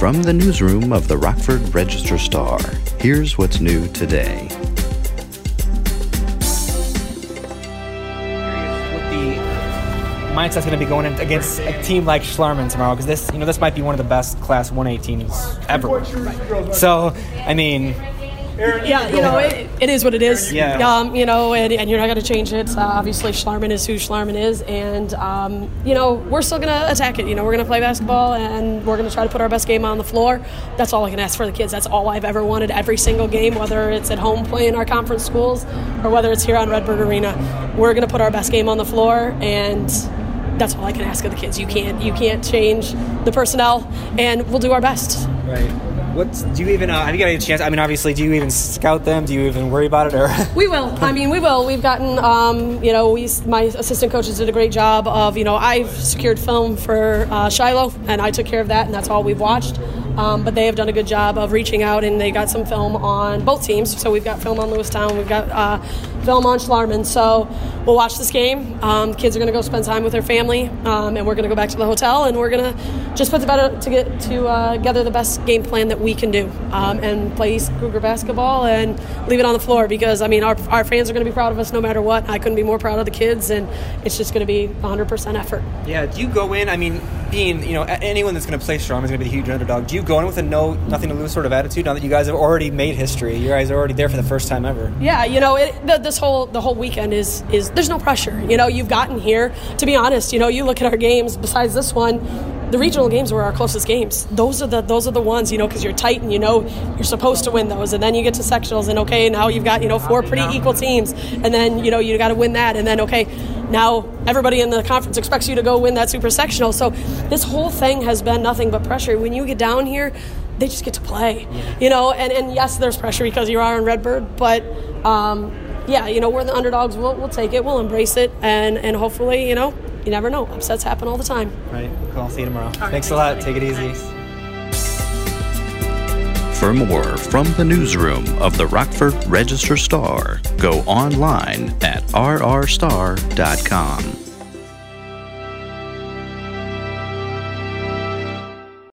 From the newsroom of the Rockford Register Star, here's what's new today. what mindset's going to be going in against a team like Schlarman tomorrow because this, you know, this might be one of the best Class 1A teams ever. So, I mean, Yeah, you know, it, it is what it is. Yeah. Um, you know, and, and you're not going to change it. Uh, obviously, Schlarman is who Schlarman is. And, um, you know, we're still going to attack it. You know, we're going to play basketball and we're going to try to put our best game on the floor. That's all I can ask for the kids. That's all I've ever wanted every single game, whether it's at home playing our conference schools or whether it's here on Redbird Arena. We're going to put our best game on the floor and that's all I can ask of the kids. You can't you can't change the personnel, and we'll do our best. Right. What's, do you even, uh, have you got a chance? I mean, obviously, do you even scout them? Do you even worry about it? Or We will. I mean, we will. We've gotten, um, you know, we my assistant coaches did a great job of, you know, I've secured film for uh, Shiloh, and I took care of that, and that's all we've watched. Um, but they have done a good job of reaching out, and they got some film on both teams. So we've got film on Lewistown, we've got uh, film on Schlarman. So we'll watch this game. Um, kids are going to go spend time with their family, um, and we're going to go back to the hotel, and we're going to just put together to get to uh, together the best game plan that we can do, um, and play Eastland Cougar basketball and leave it on the floor because I mean our, our fans are going to be proud of us no matter what. I couldn't be more proud of the kids, and it's just going to be 100% effort. Yeah, do you go in? I mean, being you know anyone that's going to play strong is going to be the huge underdog. Do you go in with a no nothing to lose sort of attitude now that you guys have already made history? You guys are already there for the first time ever. Yeah, you know, it, the, this whole the whole weekend is is there's no pressure. You know, you've gotten here. To be honest, you know, you look at our games. Besides this one, the regional games were our closest games. Those are the those are the ones you know because you're tight and you know you're supposed to win those, and then you get to sectionals and okay, now you've got you know four pretty equal teams, and then you know you got to win that, and then okay, now everybody in the conference expects you to go win that super sectional. So this whole thing has been nothing but pressure. When you get down here, they just get to play, you know. And, and yes, there's pressure because you are in Redbird, but um, yeah, you know we're the underdogs. We'll, we'll take it. We'll embrace it, and and hopefully, you know, you never know. Upsets happen all the time. Right. Cool. I'll see you tomorrow. Thanks a lot. Take it easy. For more from the newsroom of the Rockford Register Star, go online at rrstar.com.